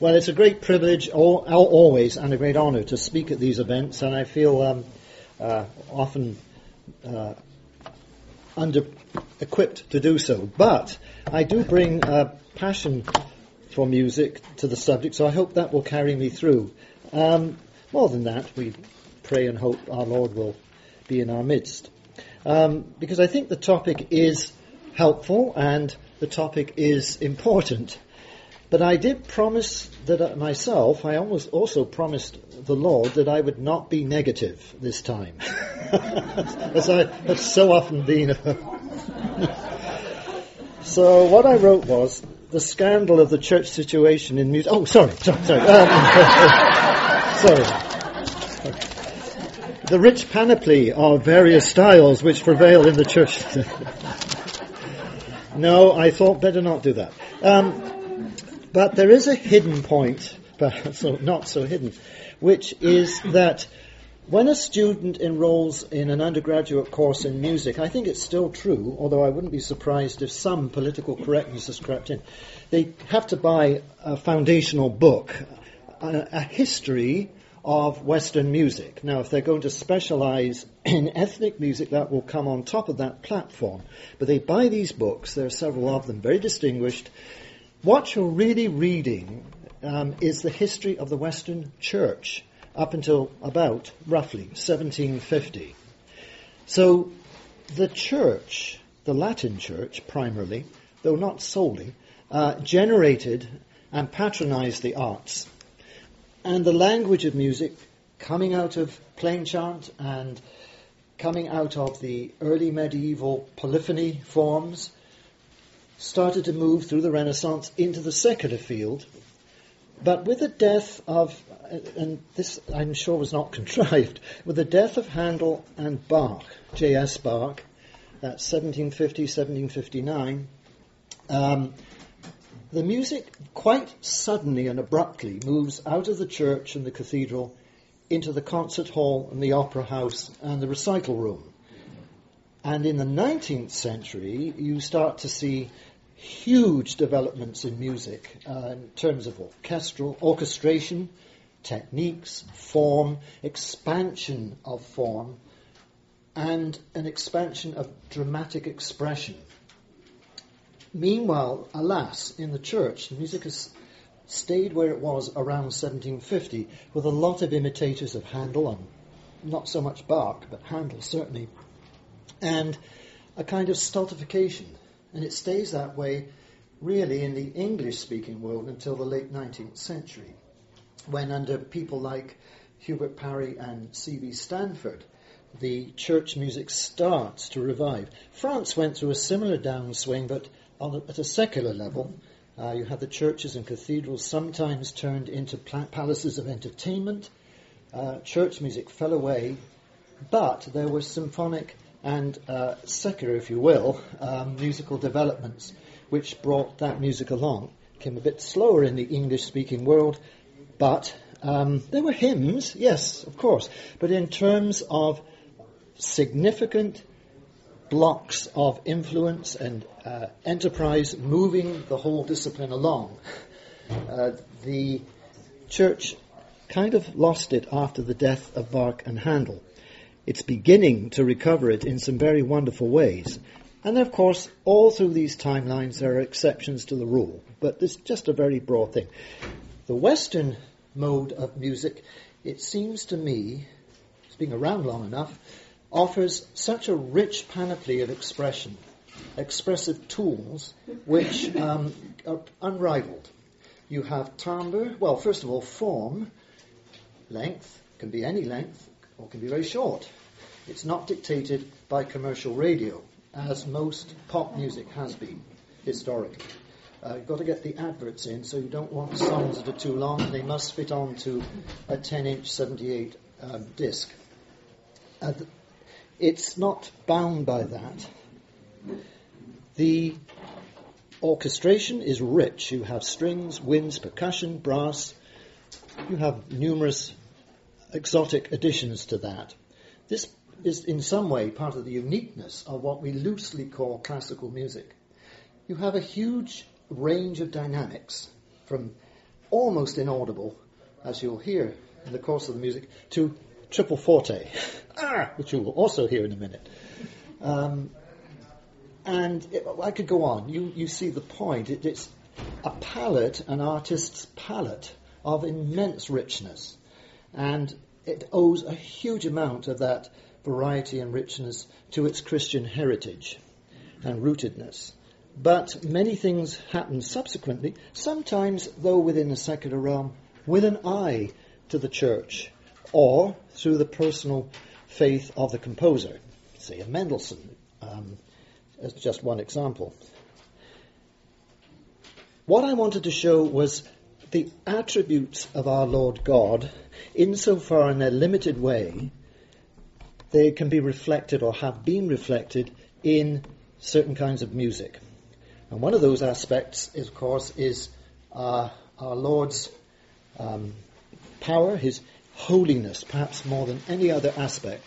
Well, it's a great privilege, al- al- always, and a great honour to speak at these events, and I feel um, uh, often uh, under equipped to do so. But I do bring a passion for music to the subject, so I hope that will carry me through. Um, more than that, we pray and hope our Lord will be in our midst. Um, because I think the topic is helpful and the topic is important. But I did promise that uh, myself, I almost also promised the Lord that I would not be negative this time. As I have so often been. so what I wrote was the scandal of the church situation in music. Oh, sorry, sorry, sorry. Um, sorry. The rich panoply of various styles which prevail in the church. no, I thought better not do that. Um, but there is a hidden point, but so not so hidden, which is that when a student enrolls in an undergraduate course in music, I think it's still true, although I wouldn't be surprised if some political correctness has crept in. They have to buy a foundational book, a, a history of Western music. Now, if they're going to specialize in ethnic music, that will come on top of that platform. But they buy these books, there are several of them, very distinguished, what you're really reading um, is the history of the Western Church up until about roughly 1750. So the church, the Latin church primarily, though not solely, uh, generated and patronized the arts. And the language of music coming out of plain chant and coming out of the early medieval polyphony forms started to move through the Renaissance into the secular field. But with the death of, and this I'm sure was not contrived, with the death of Handel and Bach, J.S. Bach, that's 1750, 1759, um, the music quite suddenly and abruptly moves out of the church and the cathedral into the concert hall and the opera house and the recital room. And in the 19th century, you start to see huge developments in music uh, in terms of orchestral orchestration, techniques, form, expansion of form, and an expansion of dramatic expression. Meanwhile, alas, in the church, the music has stayed where it was around 1750 with a lot of imitators of Handel and not so much Bach, but Handel certainly, and a kind of stultification and it stays that way really in the English speaking world until the late 19th century, when under people like Hubert Parry and C.B. Stanford, the church music starts to revive. France went through a similar downswing, but a, at a secular level. Uh, you had the churches and cathedrals sometimes turned into palaces of entertainment. Uh, church music fell away, but there were symphonic and uh, if you will, um, musical developments which brought that music along. Came a bit slower in the English speaking world, but um, there were hymns, yes, of course, but in terms of significant blocks of influence and uh, enterprise moving the whole discipline along, uh, the church kind of lost it after the death of Bach and Handel it's beginning to recover it in some very wonderful ways. And of course, all through these timelines, there are exceptions to the rule, but it's just a very broad thing. The Western mode of music, it seems to me, it's been around long enough, offers such a rich panoply of expression, expressive tools, which um, are unrivaled. You have timbre, well, first of all, form, length, can be any length, or can be very short. It's not dictated by commercial radio, as most pop music has been historically. Uh, you've got to get the adverts in, so you don't want songs that are too long. They must fit onto a 10-inch 78 um, disc. Uh, it's not bound by that. The orchestration is rich. You have strings, winds, percussion, brass. You have numerous exotic additions to that. This is in some way part of the uniqueness of what we loosely call classical music. You have a huge range of dynamics from almost inaudible, as you'll hear in the course of the music, to triple forte, ah, which you will also hear in a minute. Um, and it, I could go on. You, you see the point. It, it's a palette, an artist's palette of immense richness. And it owes a huge amount of that variety and richness to its Christian heritage and rootedness. But many things happen subsequently, sometimes, though within the secular realm, with an eye to the church or through the personal faith of the composer. Say a Mendelssohn, um, as just one example. What I wanted to show was the attributes of our Lord God, insofar in a limited way, they can be reflected or have been reflected in certain kinds of music. And one of those aspects, is, of course, is uh, our Lord's um, power, his holiness, perhaps more than any other aspect,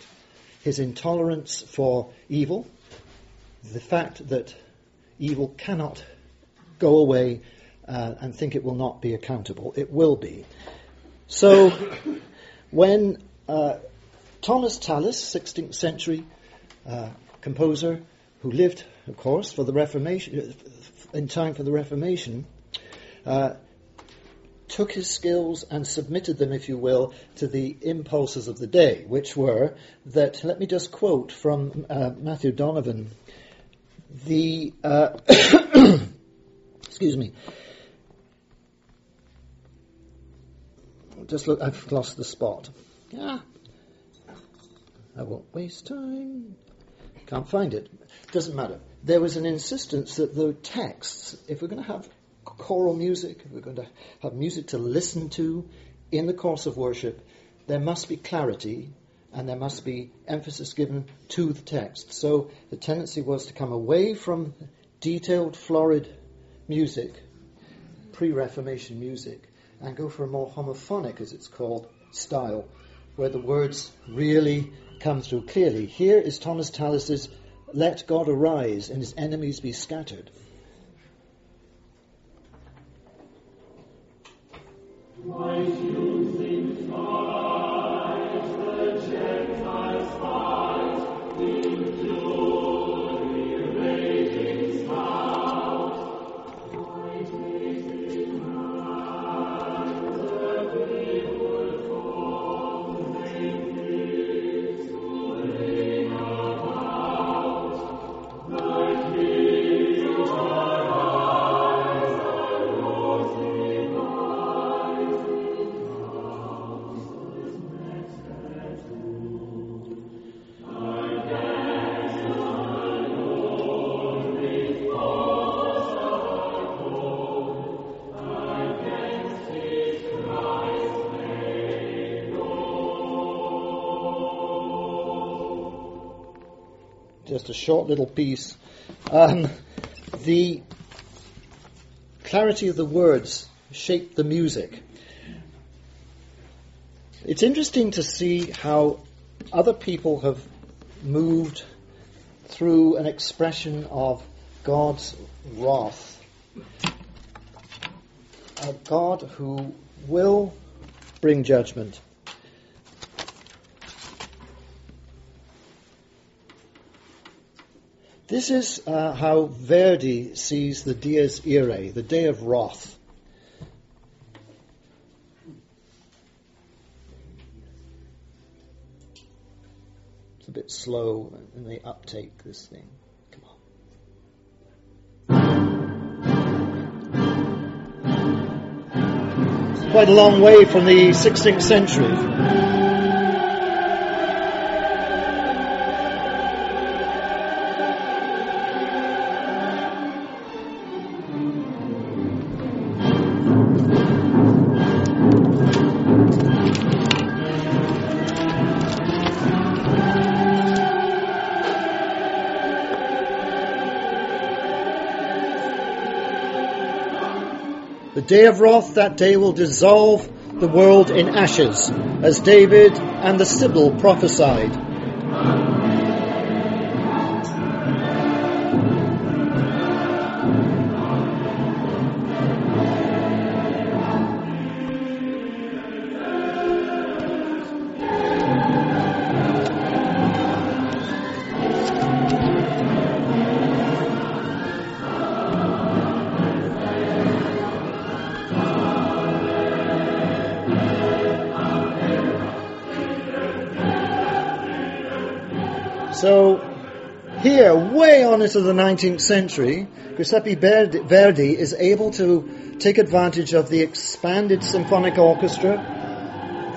his intolerance for evil, the fact that evil cannot go away uh, and think it will not be accountable. It will be. So, when uh, Thomas Tallis, 16th century uh, composer, who lived, of course, for the Reformation, in time for the Reformation, uh, took his skills and submitted them, if you will, to the impulses of the day, which were that, let me just quote from uh, Matthew Donovan, the, uh, excuse me, just look, I've lost the spot. Ah, I won't waste time. Can't find it. Doesn't matter. There was an insistence that the texts, if we're going to have choral music, if we're going to have music to listen to in the course of worship, there must be clarity and there must be emphasis given to the text. So the tendency was to come away from detailed, florid music, pre Reformation music, and go for a more homophonic, as it's called, style, where the words really come through clearly. Here is Thomas Tallis's Let God arise and his enemies be scattered. Just a short little piece. Um, the clarity of the words shaped the music. It's interesting to see how other people have moved through an expression of God's wrath. A God who will bring judgment. This is uh, how Verdi sees the Dies Irae, the day of wrath. It's a bit slow and they uptake, this thing. Come on. It's quite a long way from the 16th century. Day of wrath, that day will dissolve the world in ashes, as David and the Sibyl prophesied. On into the 19th century, Giuseppe Verdi is able to take advantage of the expanded symphonic orchestra,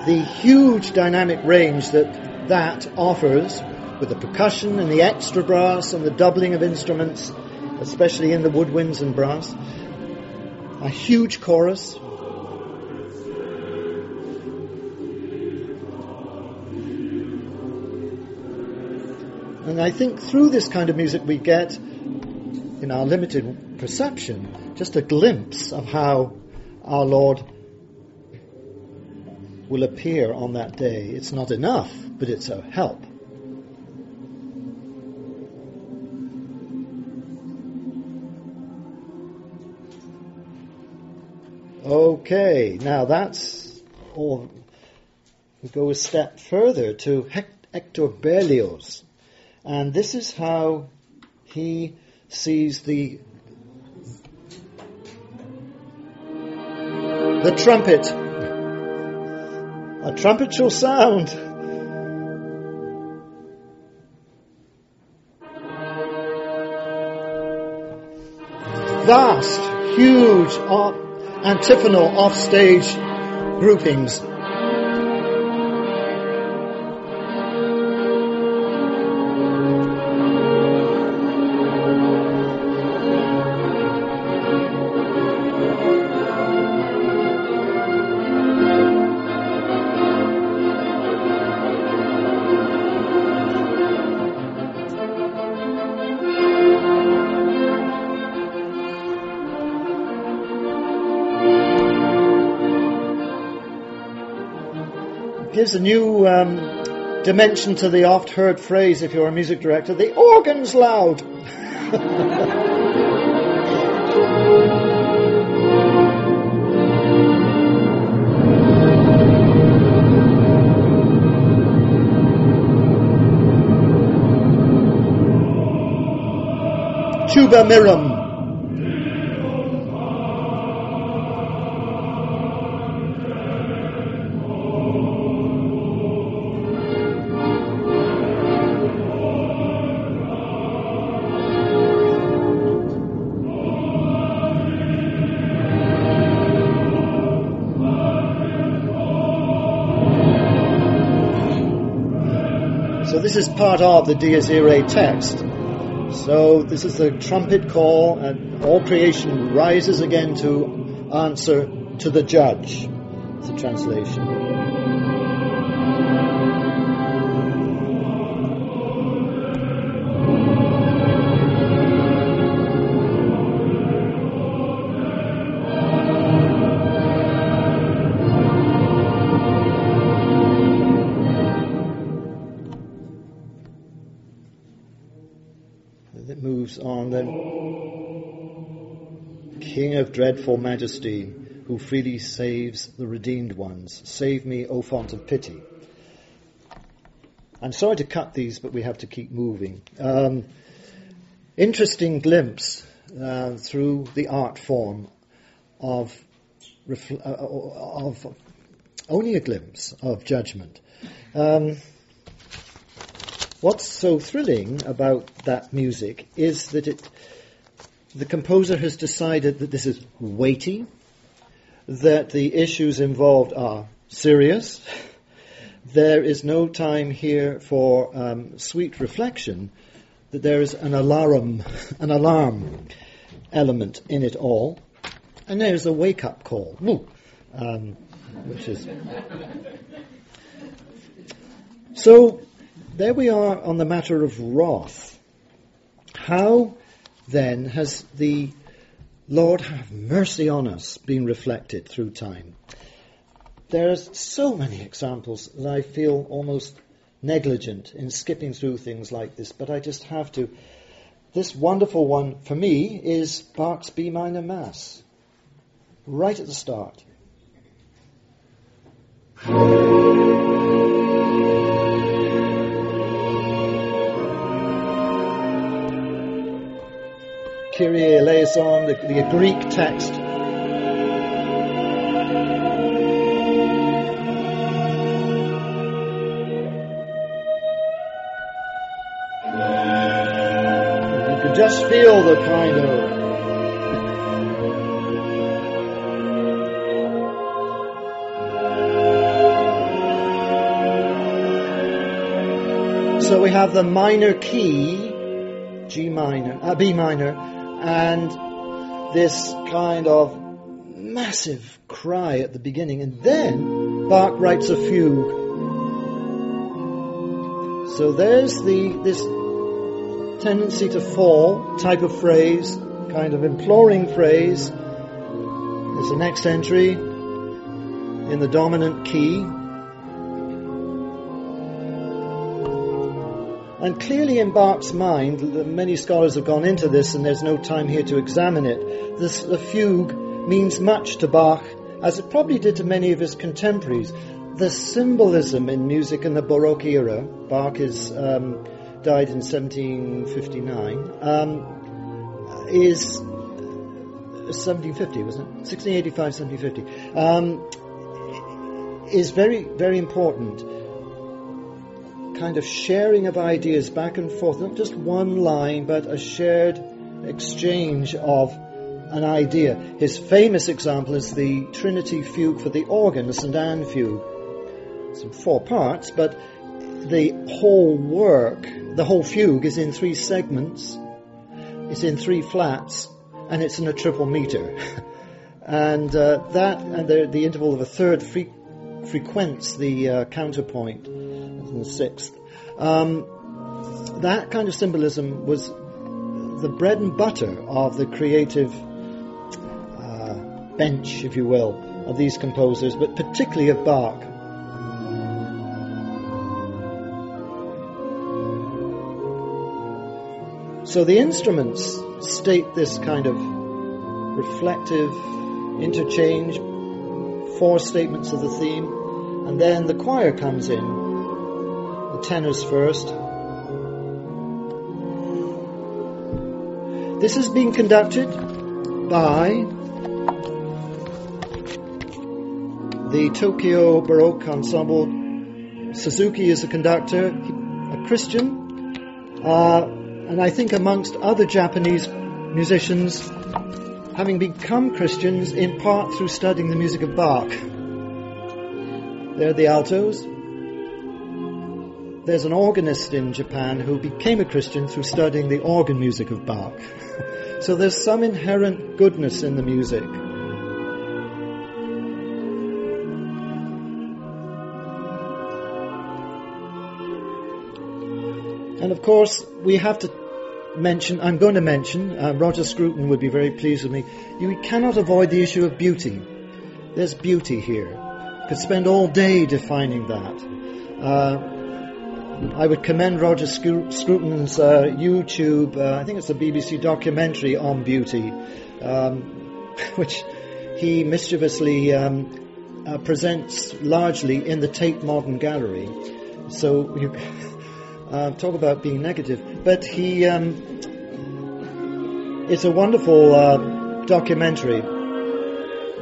the huge dynamic range that that offers with the percussion and the extra brass and the doubling of instruments, especially in the woodwinds and brass, a huge chorus, And I think through this kind of music we get, in our limited perception, just a glimpse of how our Lord will appear on that day. It's not enough, but it's a help. Okay, now that's all. We go a step further to Hector Berlioz. And this is how he sees the the trumpet. A trumpet shall sound. Vast, huge, antiphonal offstage groupings gives a new um, dimension to the oft heard phrase if you're a music director the organ's loud. Tuba Mirum. Part of the Dies Irae text. So this is the trumpet call, and all creation rises again to answer to the judge. It's a translation. Of dreadful majesty, who freely saves the redeemed ones. Save me, O font of pity. I'm sorry to cut these, but we have to keep moving. Um, interesting glimpse uh, through the art form of, refl- uh, of only a glimpse of judgment. Um, what's so thrilling about that music is that it the composer has decided that this is weighty, that the issues involved are serious. There is no time here for um, sweet reflection, that there is an alarm, an alarm element in it all, and there's a wake-up call, um, which is. So there we are on the matter of wrath. How then has the Lord have mercy on us been reflected through time. There's so many examples that I feel almost negligent in skipping through things like this, but I just have to. This wonderful one for me is Bach's B minor Mass, right at the start. Kyrie eleison, the, the Greek text. You can just feel the kind of So we have the minor key, G minor, uh, B minor, and this kind of massive cry at the beginning, and then Bach writes a fugue. So there's the this tendency to fall type of phrase, kind of imploring phrase. There's the next entry in the dominant key. And clearly in Bach's mind, many scholars have gone into this and there's no time here to examine it. This, the fugue means much to Bach, as it probably did to many of his contemporaries. The symbolism in music in the Baroque era, Bach is, um, died in 1759, um, is 1750, wasn't it? 1685, 1750, um, is very, very important kind of sharing of ideas back and forth, not just one line, but a shared exchange of an idea. His famous example is the Trinity Fugue for the organ, the St. Anne Fugue. It's in four parts, but the whole work, the whole fugue is in three segments. It's in three flats, and it's in a triple meter. and uh, that and the, the, interval of a third fre- frequents the uh, counterpoint the sixth. Um, that kind of symbolism was the bread and butter of the creative uh, bench, if you will, of these composers, but particularly of Bach. So the instruments state this kind of reflective interchange, four statements of the theme, and then the choir comes in tenors first. This is being conducted by the Tokyo Baroque Ensemble. Suzuki is the conductor, a Christian, uh, and I think amongst other Japanese musicians, having become Christians in part through studying the music of Bach. They're the altos. There's an organist in Japan who became a Christian through studying the organ music of Bach. so there's some inherent goodness in the music. And of course, we have to mention, I'm going to mention, uh, Roger Scruton would be very pleased with me, you cannot avoid the issue of beauty. There's beauty here. Could spend all day defining that. Uh, I would commend Roger Scruton's uh, YouTube, uh, I think it's a BBC documentary on beauty, um, which he mischievously um, uh, presents largely in the Tate Modern Gallery. So you uh, talk about being negative, but he um, it's a wonderful uh, documentary.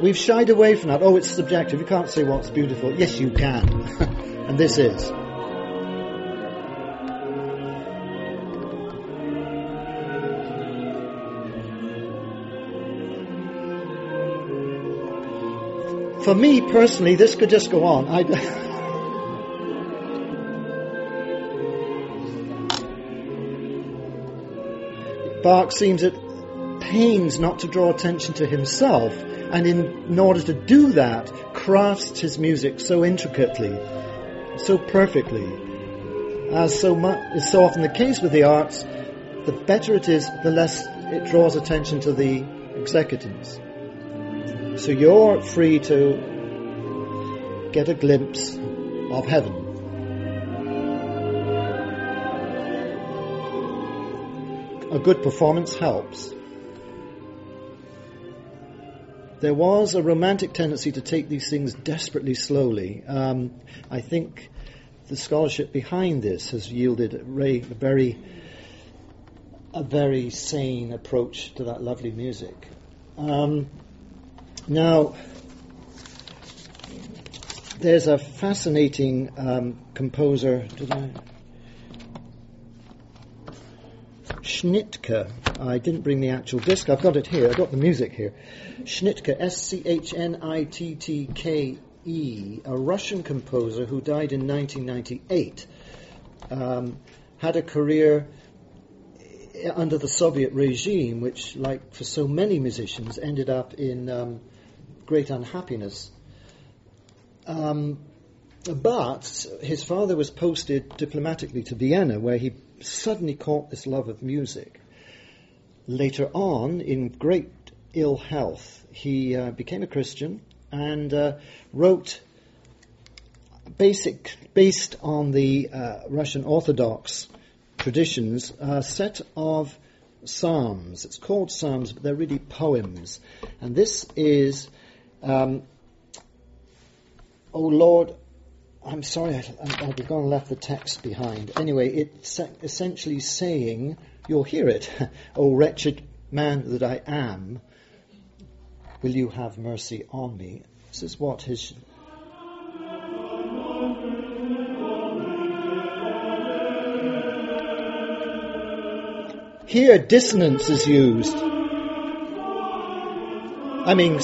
We've shied away from that. Oh, it's subjective. You can't say what's beautiful. Yes, you can, and this is. For me personally, this could just go on. I, Bach seems at pains not to draw attention to himself, and in, in order to do that, crafts his music so intricately, so perfectly. As so much is so often the case with the arts, the better it is, the less it draws attention to the executants. So you're free to get a glimpse of heaven. A good performance helps. There was a romantic tendency to take these things desperately slowly. Um, I think the scholarship behind this has yielded a very, a very sane approach to that lovely music. Um, now, there's a fascinating um, composer. Schnittke. I didn't bring the actual disc. I've got it here. I've got the music here. Schnittke, S-C-H-N-I-T-T-K-E, a Russian composer who died in 1998. Um, had a career under the Soviet regime, which, like for so many musicians, ended up in um, great unhappiness. Um, but his father was posted diplomatically to Vienna, where he suddenly caught this love of music. Later on, in great ill health, he uh, became a Christian and uh, wrote basic, based on the uh, Russian Orthodox traditions, a set of psalms. It's called psalms, but they're really poems. And this is, um, "Oh Lord, I'm sorry, I've gone and left the text behind. Anyway, it's essentially saying, you'll hear it, O wretched man that I am, will you have mercy on me? This is what his. Here, dissonance is used. I mean,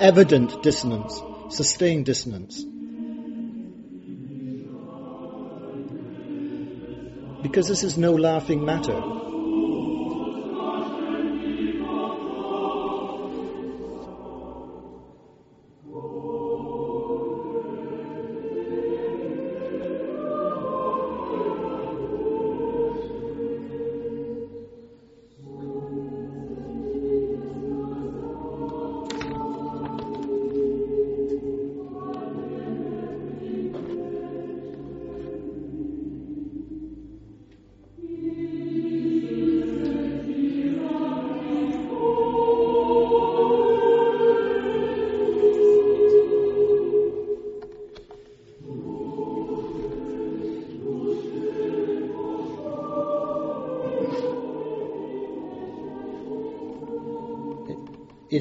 evident dissonance, sustained dissonance. because this is no laughing matter.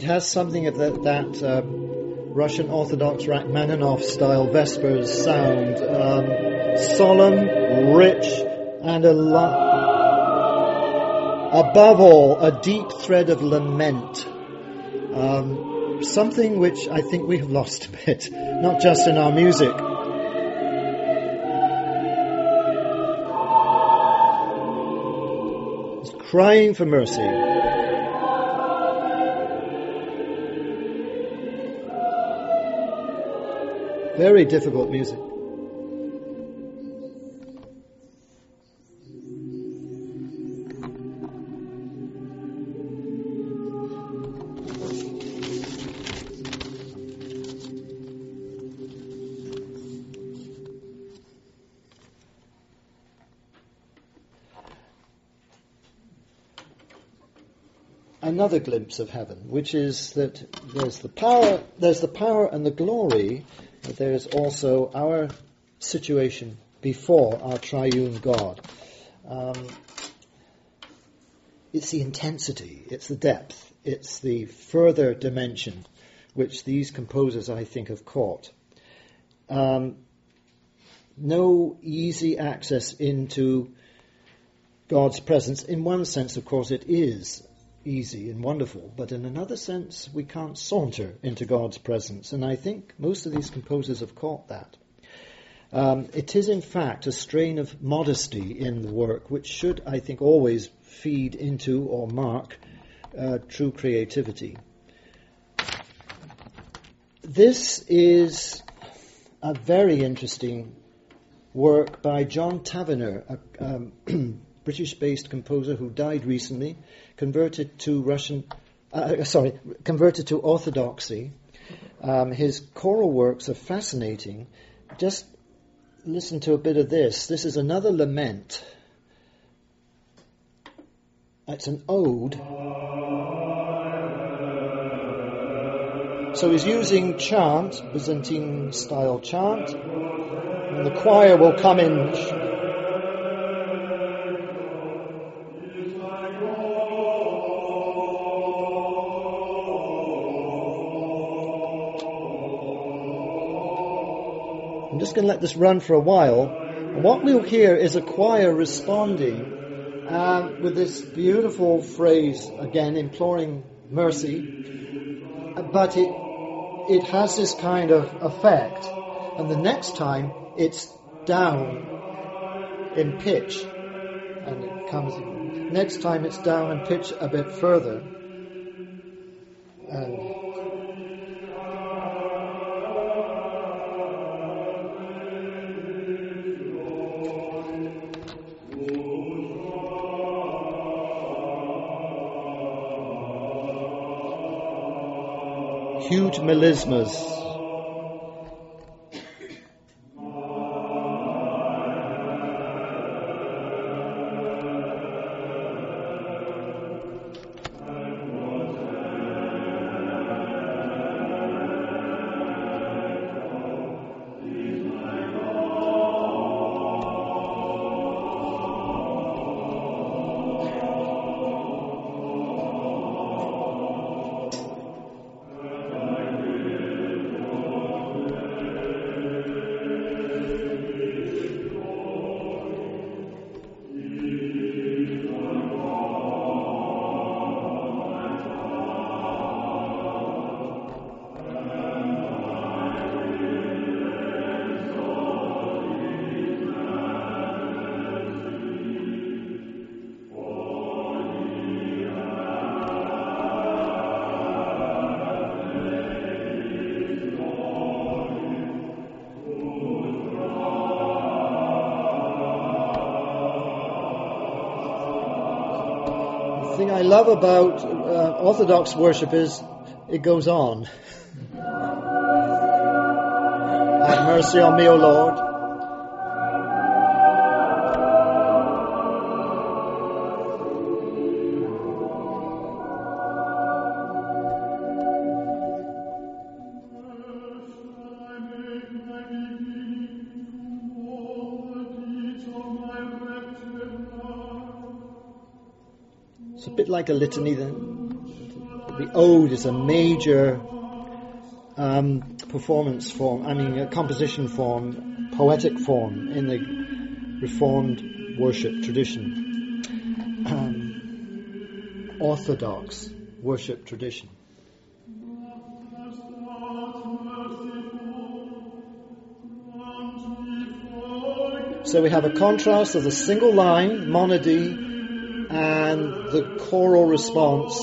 It has something of that, that uh, Russian Orthodox Rachmaninoff style Vespers sound. Um, solemn, rich, and a above all, a deep thread of lament. Um, something which I think we have lost a bit, not just in our music. It's crying for mercy. Very difficult music. another glimpse of heaven, which is that there's the power, there's the power and the glory but there is also our situation before our triune God. Um, it's the intensity, it's the depth, it's the further dimension which these composers, I think, have caught. Um, no easy access into God's presence. In one sense, of course, it is easy and wonderful, but in another sense, we can't saunter into God's presence. And I think most of these composers have caught that. Um, it is, in fact, a strain of modesty in the work, which should, I think, always feed into or mark uh, true creativity. This is a very interesting work by John Tavener, a um, British based composer who died recently converted to Russian, uh, uh, sorry, converted to Orthodoxy. Um, his choral works are fascinating. Just listen to a bit of this. This is another lament. It's an ode. So he's using chant, Byzantine style chant, and the choir will come in just going to let this run for a while. And what we'll hear is a choir responding uh, with this beautiful phrase again, imploring mercy, but it it has this kind of effect, and the next time it's down in pitch, and it comes. Next time it's down in pitch a bit further, melismas. Love about uh, Orthodox worship is it goes on. Have mercy on me, O Lord. Like a litany then. The ode is a major um, performance form, I mean, a composition form, poetic form in the Reformed worship tradition, um, Orthodox worship tradition. So we have a contrast of the single line, monody, and the choral response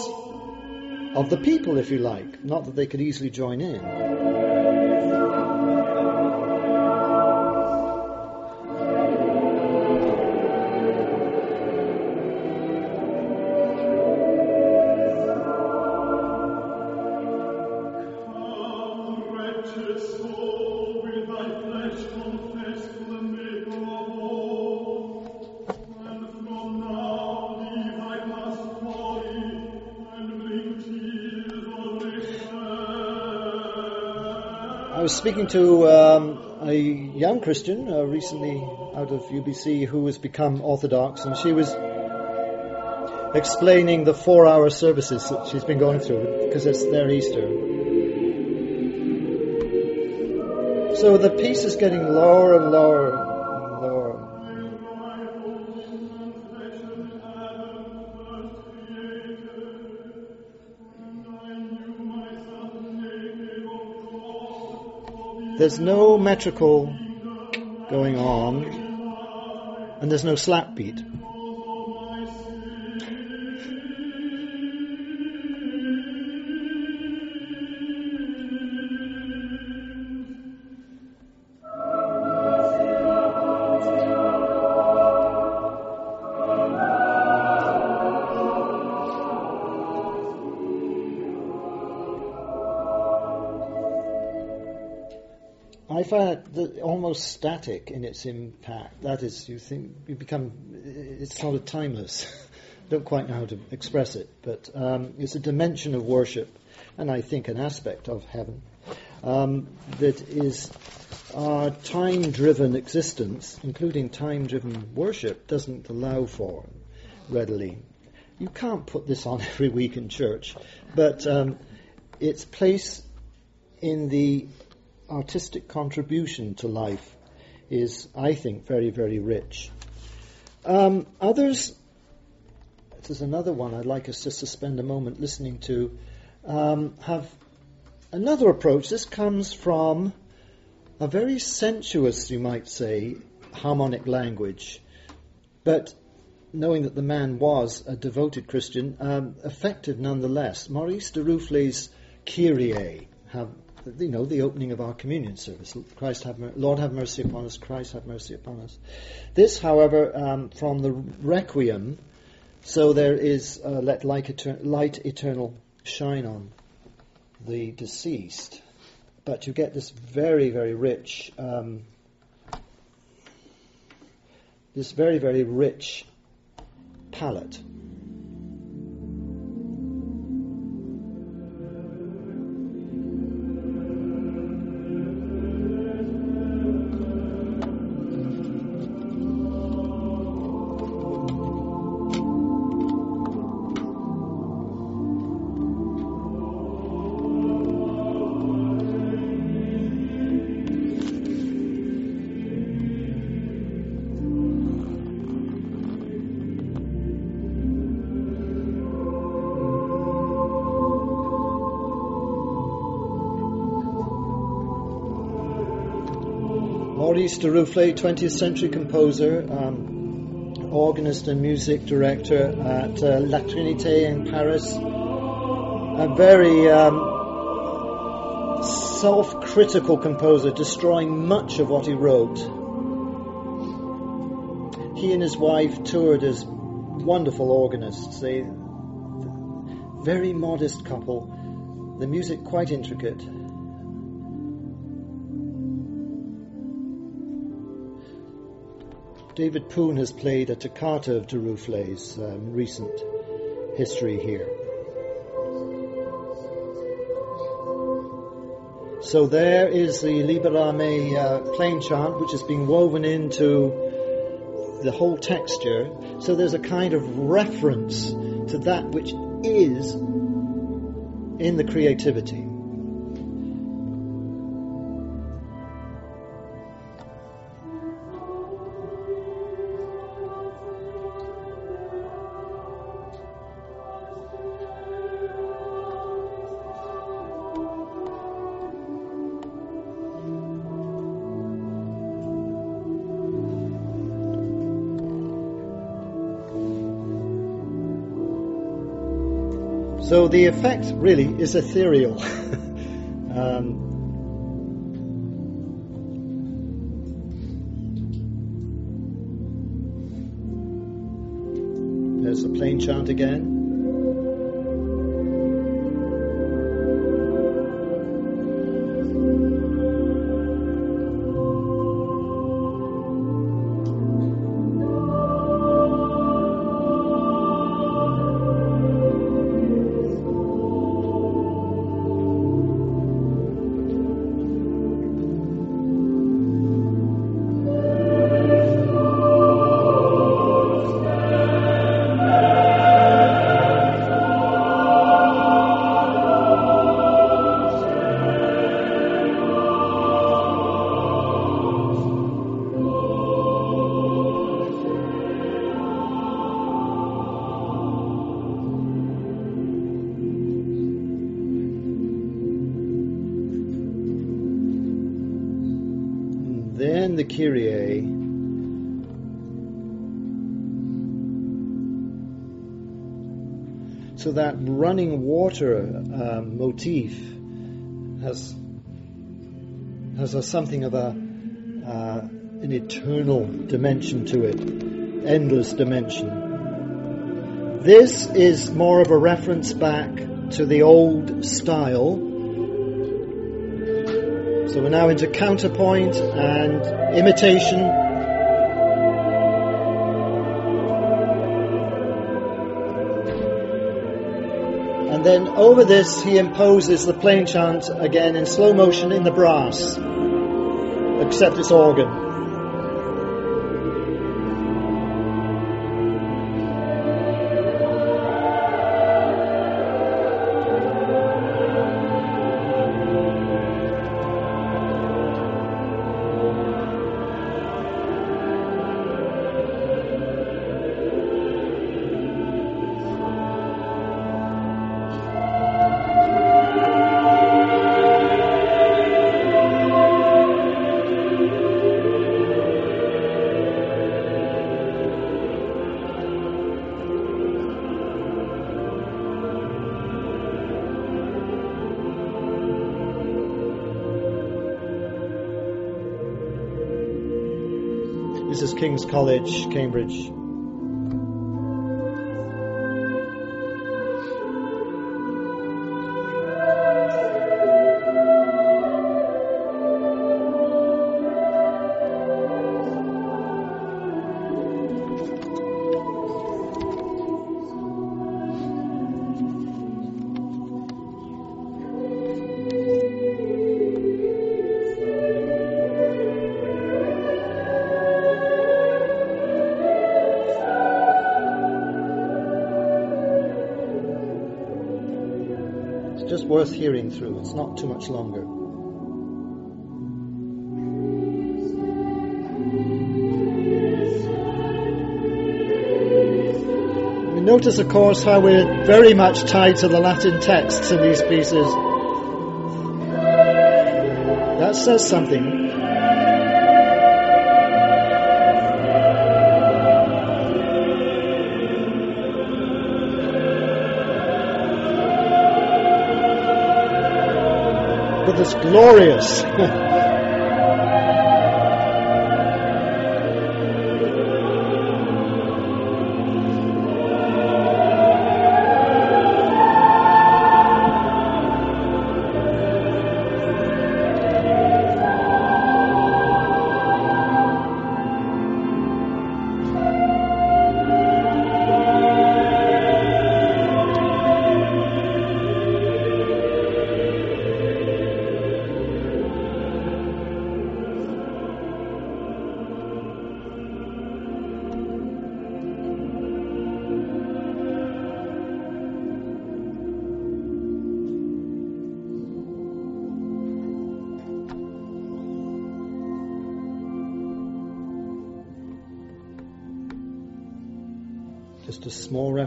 of the people, if you like. Not that they could easily join in. Speaking to um, a young Christian uh, recently out of UBC who has become Orthodox, and she was explaining the four-hour services that she's been going through because it's their Easter. So the piece is getting lower and lower There's no metrical going on, and there's no slap beat. The- almost static in its impact. That is, you think you become it's sort of timeless. Don't quite know how to express it, but um, it's a dimension of worship, and I think an aspect of heaven um, that is our time-driven existence, including time-driven worship, doesn't allow for readily. You can't put this on every week in church, but um, its place in the artistic contribution to life is, I think, very, very rich. Um, others there's another one I'd like us just to spend a moment listening to, um, have another approach. This comes from a very sensuous, you might say, harmonic language, but knowing that the man was a devoted Christian, um, effective nonetheless. Maurice Duruflé's Kyrie have you know the opening of our communion service. Christ have mer- Lord have mercy upon us. Christ have mercy upon us. This, however, um, from the Requiem. So there is uh, let light, etern- light eternal shine on the deceased, but you get this very very rich. Um, this very, very rich palette. Duruflé, 20th century composer, um, organist and music director at uh, La Trinité in Paris. A very um, self critical composer, destroying much of what he wrote. He and his wife toured as wonderful organists. They very modest couple. The music quite intricate. David Poon has played a toccata of Duruflé's um, recent history here. So there is the Libera Me uh, plain chant, which is being woven into the whole texture. So there's a kind of reference to that which is in the creativity. So the effect really is ethereal. um, there's the plain chant again. Running water um, motif has has a, something of a uh, an eternal dimension to it, endless dimension. This is more of a reference back to the old style. So we're now into counterpoint and imitation. Then over this, he imposes the plain chant again in slow motion in the brass, except it's organ. College, Cambridge. Worth hearing through. It's not too much longer. We notice, of course, how we're very much tied to the Latin texts in these pieces. That says something. It's glorious.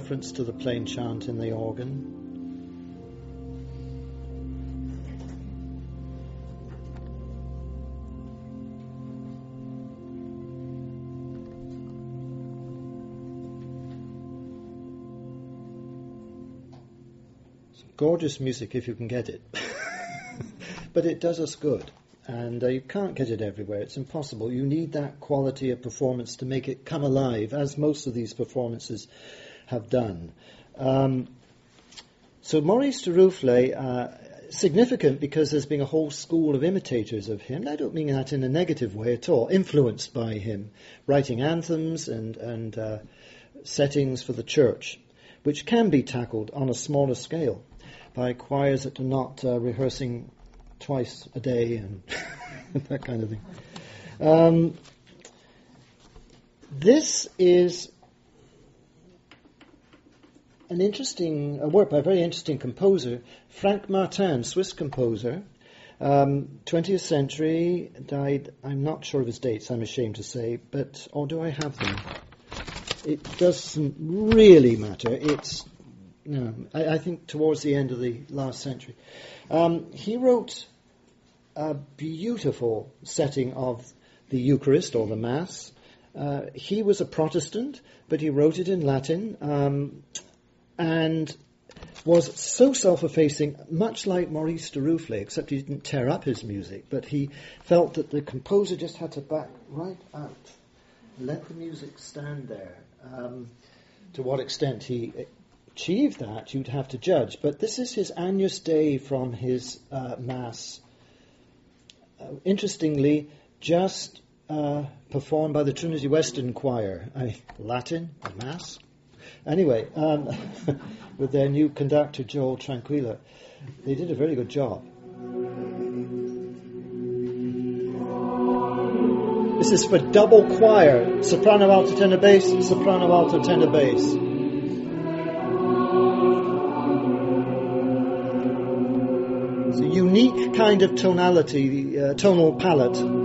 reference to the plain chant in the organ. It's gorgeous music if you can get it. but it does us good. And uh, you can't get it everywhere. It's impossible. You need that quality of performance to make it come alive, as most of these performances have done. Um, so Maurice Duruflé, uh, significant because there's been a whole school of imitators of him. I don't mean that in a negative way at all. Influenced by him, writing anthems and and uh, settings for the church, which can be tackled on a smaller scale by choirs that are not uh, rehearsing twice a day and that kind of thing. Um, this is an interesting a work by a very interesting composer, Frank Martin, Swiss composer, um, 20th century, died, I'm not sure of his dates, I'm ashamed to say, but, or do I have them? It doesn't really matter. It's, no, I, I think towards the end of the last century. Um, he wrote a beautiful setting of the Eucharist or the Mass. Uh, he was a Protestant, but he wrote it in Latin um, and was so self-effacing, much like Maurice Duruflé, except he didn't tear up his music, but he felt that the composer just had to back right out, let the music stand there. Um, to what extent he achieved that, you'd have to judge. But this is his Agnus Dei from his uh, Mass uh, interestingly, just uh, performed by the Trinity Western Choir, I, Latin, a Mass. Anyway, um, with their new conductor, Joel Tranquilla, they did a very good job. This is for double choir, soprano, alto, tenor, bass, soprano, alto, tenor, bass. It's a unique kind of tonality, uh, tonal palette.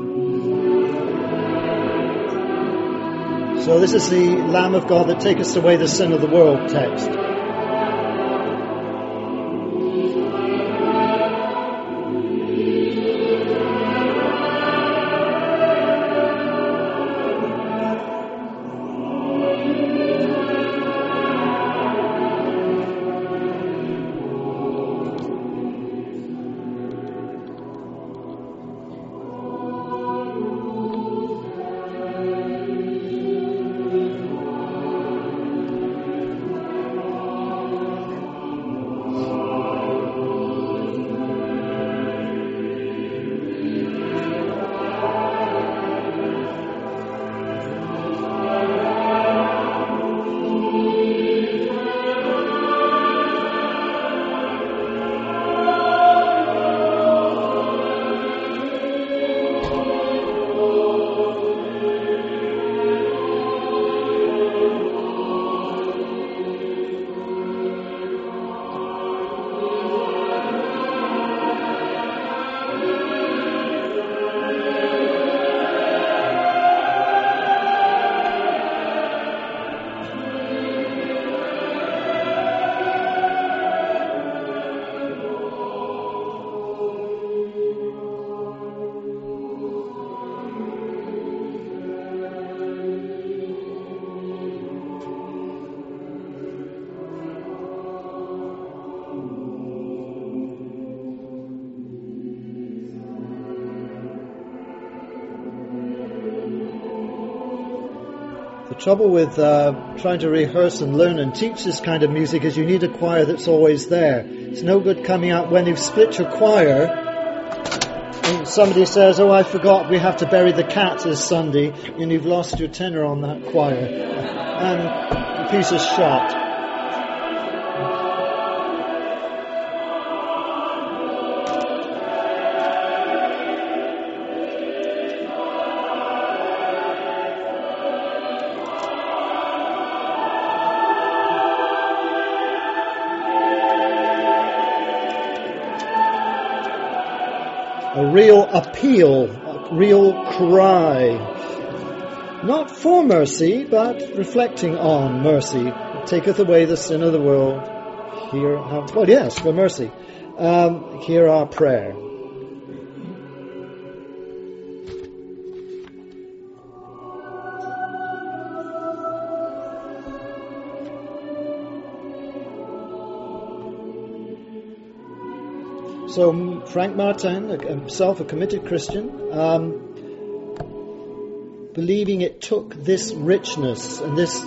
So this is the Lamb of God that taketh away the sin of the world text. Trouble with uh, trying to rehearse and learn and teach this kind of music is you need a choir that's always there. It's no good coming out when you've split your choir and somebody says, oh, I forgot we have to bury the cat this Sunday, and you've lost your tenor on that choir. And the piece is shot. Appeal, a real cry. Not for mercy, but reflecting on mercy. Taketh away the sin of the world. Hear well, yes, for mercy. Um, hear our prayer. So Frank Martin, himself a committed Christian, um, believing it took this richness and this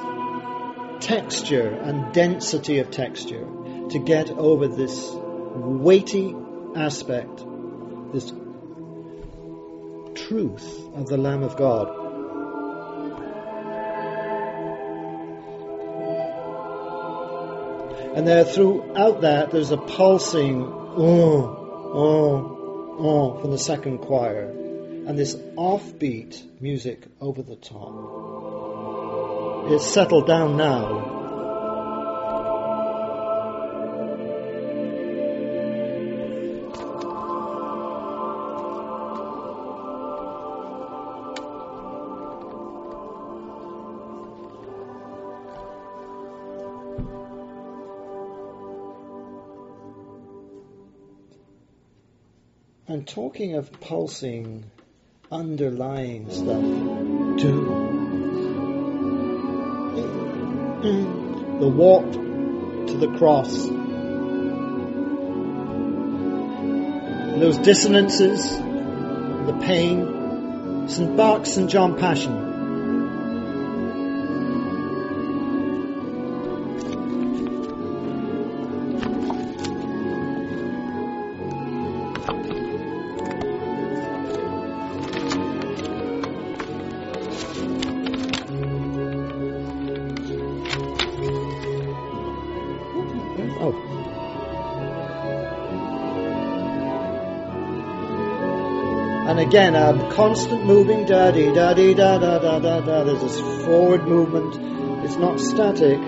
texture and density of texture to get over this weighty aspect, this truth of the Lamb of God. And there, throughout that, there's a pulsing, oh, oh, oh, from the second choir, and this offbeat music over the top. It's settled down now. And talking of pulsing, underlying stuff, do the walk to the cross, those dissonances, the pain, St. Bach, St. John Passion. Again, a constant moving da dee da dee da da da da da. There's this forward movement. It's not static.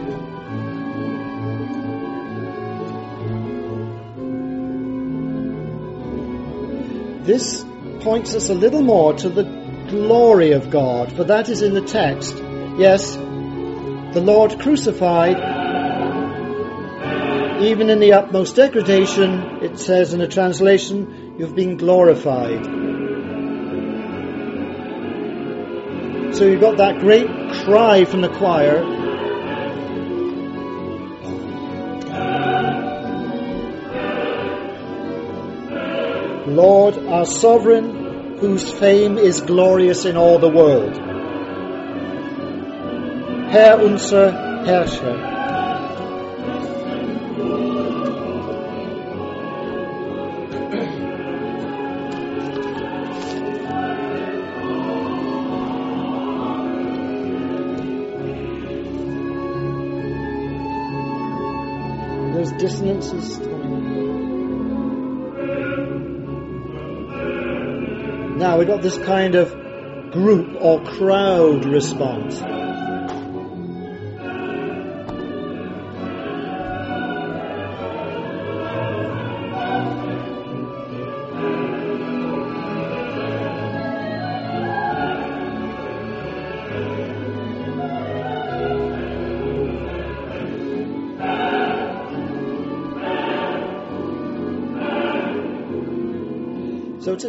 This points us a little more to the glory of God, for that is in the text. Yes, the Lord crucified even in the utmost degradation, it says in a translation, you've been glorified. So you've got that great cry from the choir. Lord, our sovereign, whose fame is glorious in all the world. Herr unser Herrscher. Dissonances. Now we've got this kind of group or crowd response.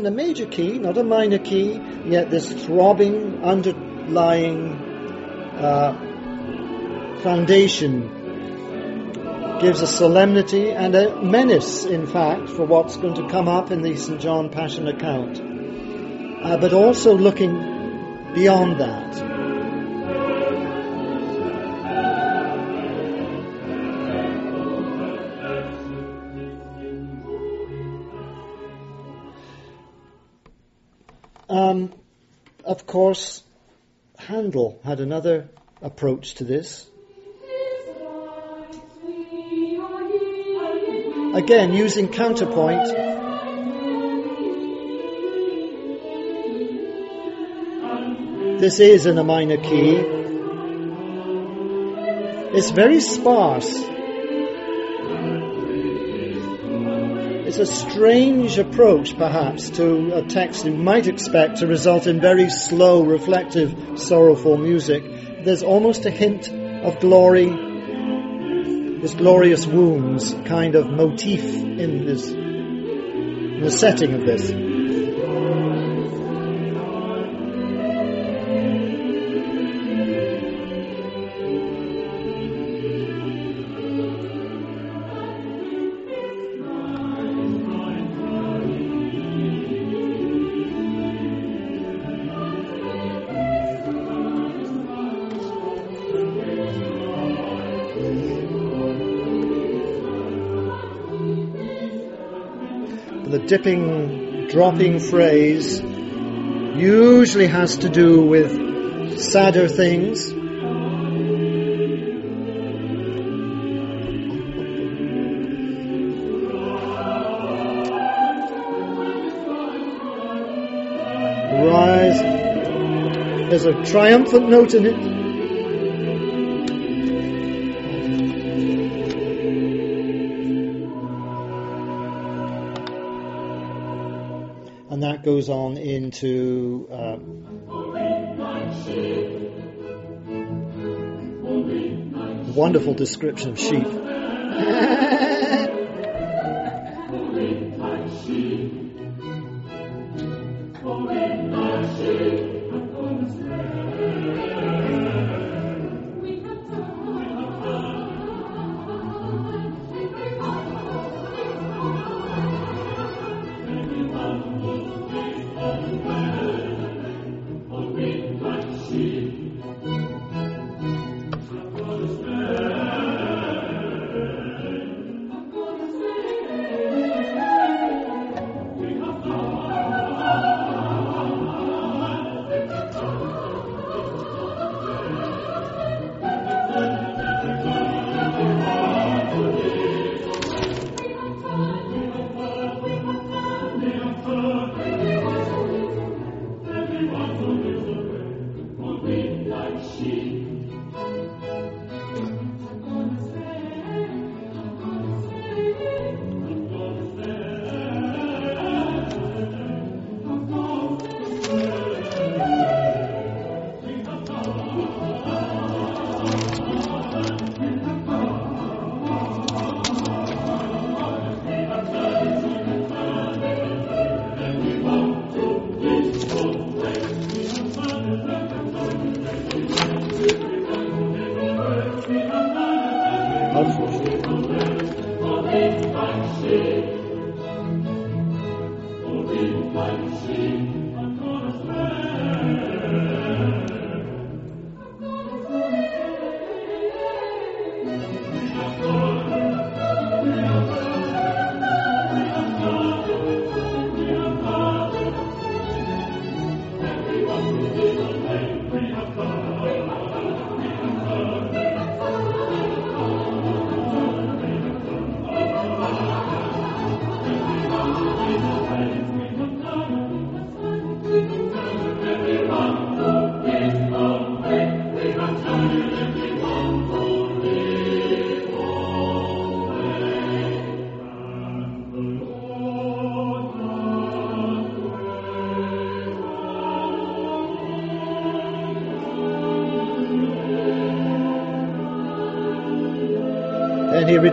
In a major key, not a minor key, yet this throbbing, underlying uh, foundation gives a solemnity and a menace, in fact, for what's going to come up in the St. John Passion account. Uh, but also looking beyond that. Course, Handel had another approach to this. Again, using counterpoint. This is in a minor key. It's very sparse. It's a strange approach, perhaps, to a text you might expect to result in very slow, reflective, sorrowful music. There's almost a hint of glory, this glorious wounds kind of motif in this, in the setting of this. Dipping, dropping phrase usually has to do with sadder things. Rise. There's a triumphant note in it. Goes on into uh, wonderful description of sheep.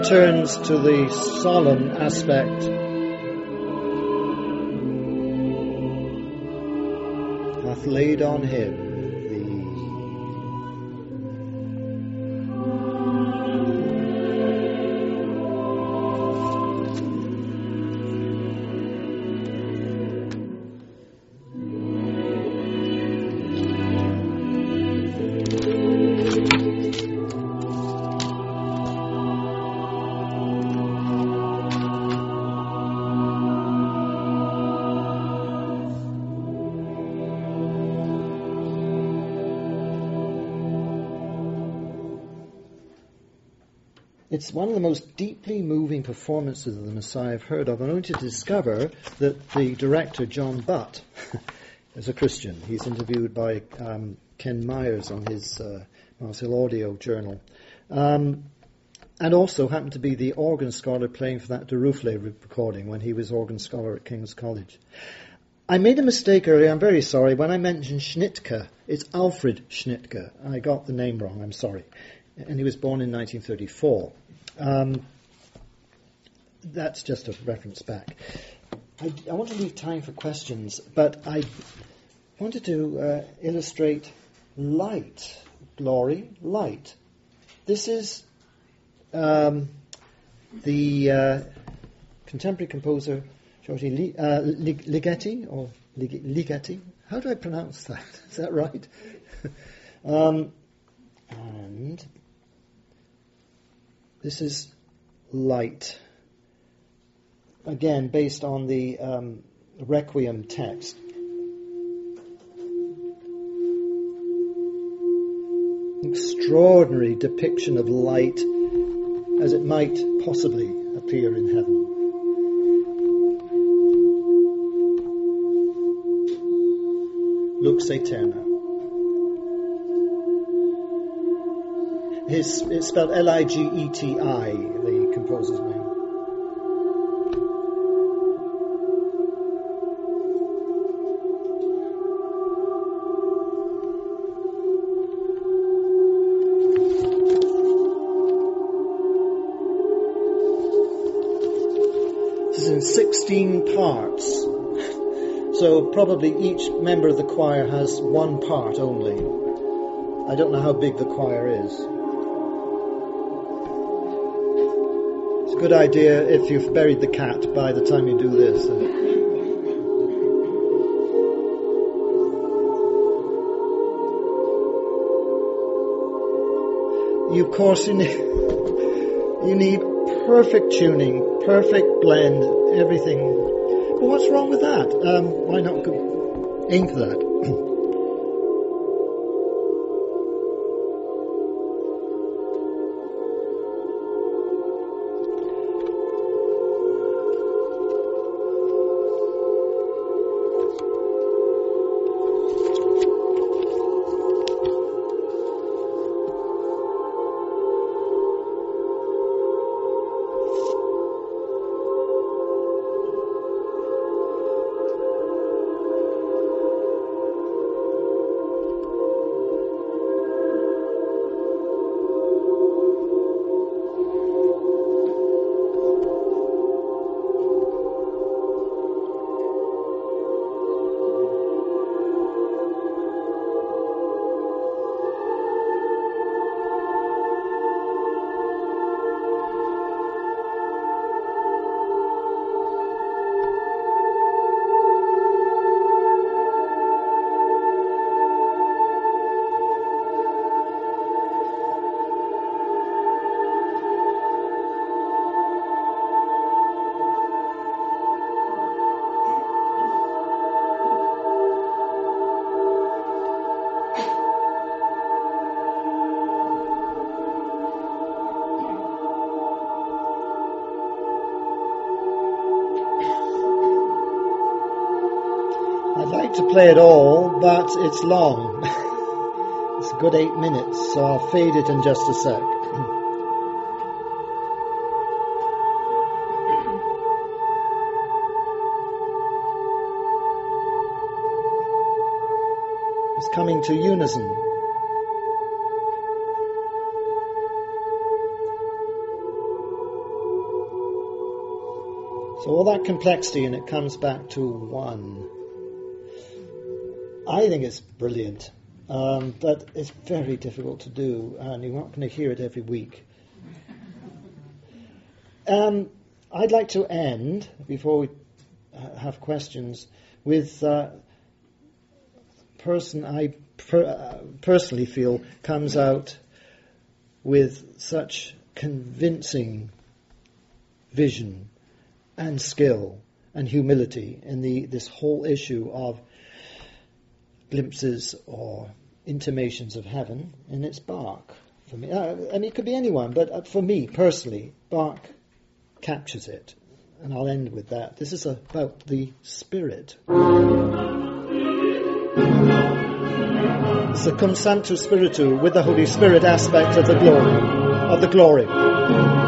Returns to the solemn aspect. Hath laid on him It's one of the most deeply moving performances of the Messiah I've heard of, and only to discover that the director, John Butt, is a Christian. He's interviewed by um, Ken Myers on his uh, Mars Hill Audio journal. Um, and also happened to be the organ scholar playing for that De recording when he was organ scholar at King's College. I made a mistake earlier, I'm very sorry. When I mentioned Schnittke, it's Alfred Schnittke. I got the name wrong, I'm sorry. And he was born in 1934. Um, that's just a reference back. I, I, want to leave time for questions, but I wanted to uh, illustrate light, glory, light. This is um, the uh, contemporary composer György uh, Ligeti or Ligeti. How do I pronounce that? Is that right? um, and this is light. Again, based on the um, Requiem text. Extraordinary depiction of light as it might possibly appear in heaven. Lux Aeterna. His, it's spelled L-I-G-E-T-I, the composer's name. This is in 16 parts. So probably each member of the choir has one part only. I don't know how big the choir is. Good idea if you've buried the cat by the time you do this. You, of course, you need, you need perfect tuning, perfect blend, everything. But what's wrong with that? Um, why not for that? Play it all, but it's long. it's a good eight minutes, so I'll fade it in just a sec. it's coming to unison. So all that complexity and it comes back to one. I think it's brilliant, um, but it's very difficult to do, and you're not going to hear it every week. Um, I'd like to end, before we uh, have questions, with a person I per- uh, personally feel comes out with such convincing vision and skill and humility in the, this whole issue of glimpses or intimations of heaven, and it's Bach. for me. Uh, mean, it could be anyone, but uh, for me personally, Bach captures it. And I'll end with that. This is about the Spirit. It's cum Sancto Spiritu with the Holy Spirit aspect of the glory, of the glory.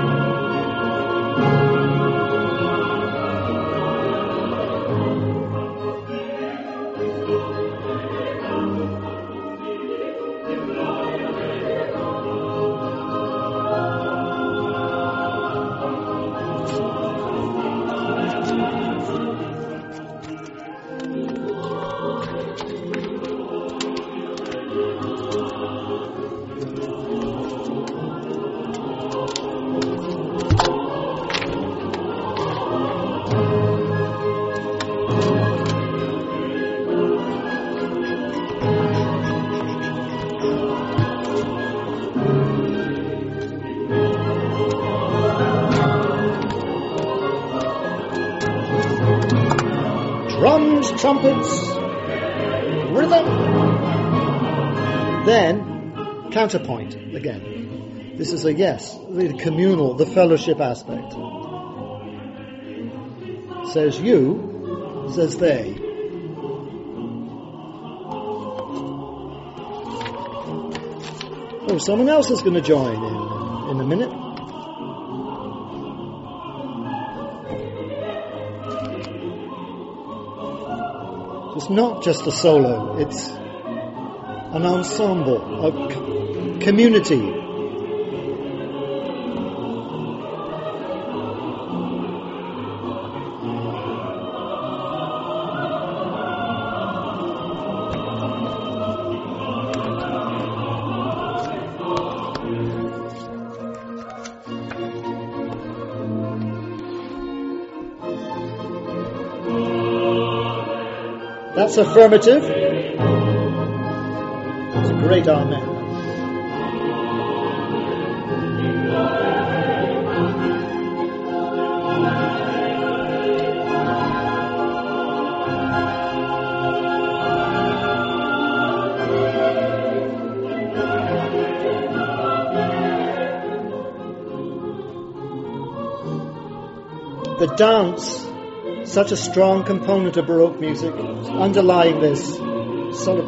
A yes, the communal, the fellowship aspect. Says you, says they. Oh, someone else is going to join in in a minute. It's not just a solo, it's an ensemble, a community. That's affirmative. It's a great amen. The dance such a strong component of Baroque music underlying this celebration.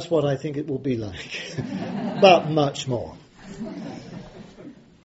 That's what I think it will be like, but much more.